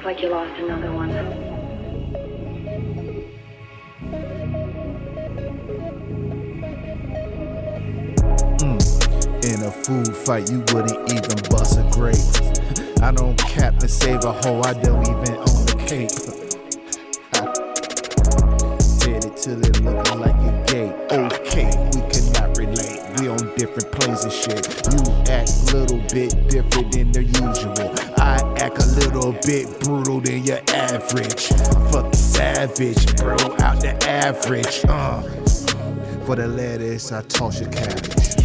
Looks like you lost another one. Mm. In a food fight, you wouldn't even bust a grape. I don't cap to save a hoe, I don't even own a cape. Did it till it looking like a gate. Okay, we cannot relate. We on different planes and shit. You act little bit different than the usual. Bit brutal than your average. Fuck the savage, bro, out the average. Uh, for the lettuce, I toss your cabbage.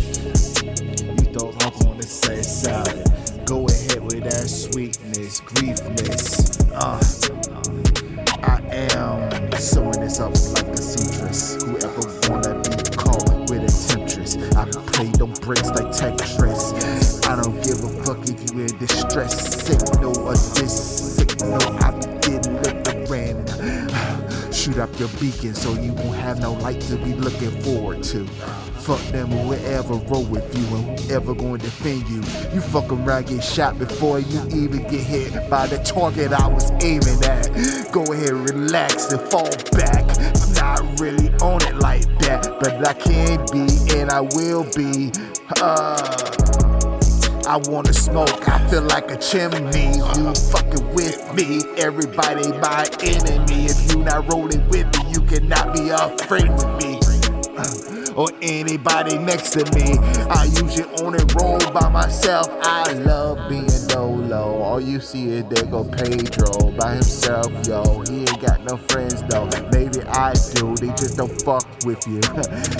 You thought I'm gonna say salad. Go ahead with that sweetness, griefness. Uh, I am sewing this up like a seamstress. Whoever wanna be caught with a temptress. I play them breaks like distress. Signal or this signal, I be getting liberated. Shoot up your beacon so you won't have no light to be looking forward to. Fuck them whoever roll with you and whoever gonna defend you. You fuck around, get shot before you even get hit by the target I was aiming at. Go ahead, relax and fall back. I'm not really on it like that, but I can be and I will be. Uh, I wanna smoke, I feel like a chimney. You fucking with me, everybody my enemy. If you not rolling with me, you cannot be afraid with me. Uh, or anybody next to me. I usually only roll by myself. I love being dolo. All you see is there go Pedro by himself, yo. He ain't got no friends though. Maybe I do, they just don't fuck with you.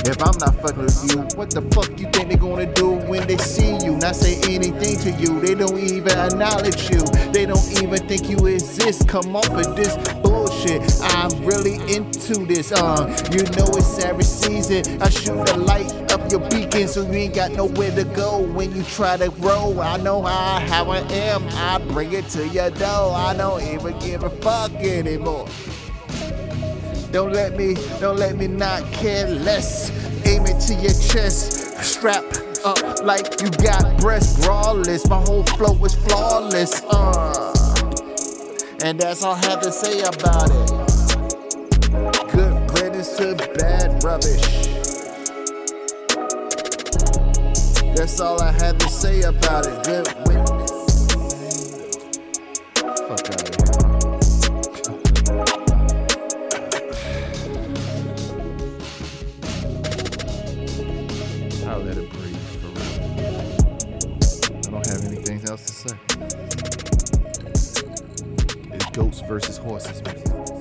if I'm not fucking with you, what the fuck you think they gonna do when they see you? Not say anything to you. They don't even acknowledge you. They don't even think you exist. Come off of this bullshit. I'm really into this. Uh, you know it's every season. I shoot the light up your beacon so you ain't got nowhere to go when you try to grow. I know how I am. I bring it to your door. I don't even give a fuck anymore. Don't let me, don't let me not care less. Aim it to your chest, strap up like you got breasts brawless. My whole flow is flawless. Uh, and that's all I have to say about it. Good riddance to bad rubbish. That's all I had to say about it. Good witness. Fuck out of here. Else to say. It's goats versus horses, man.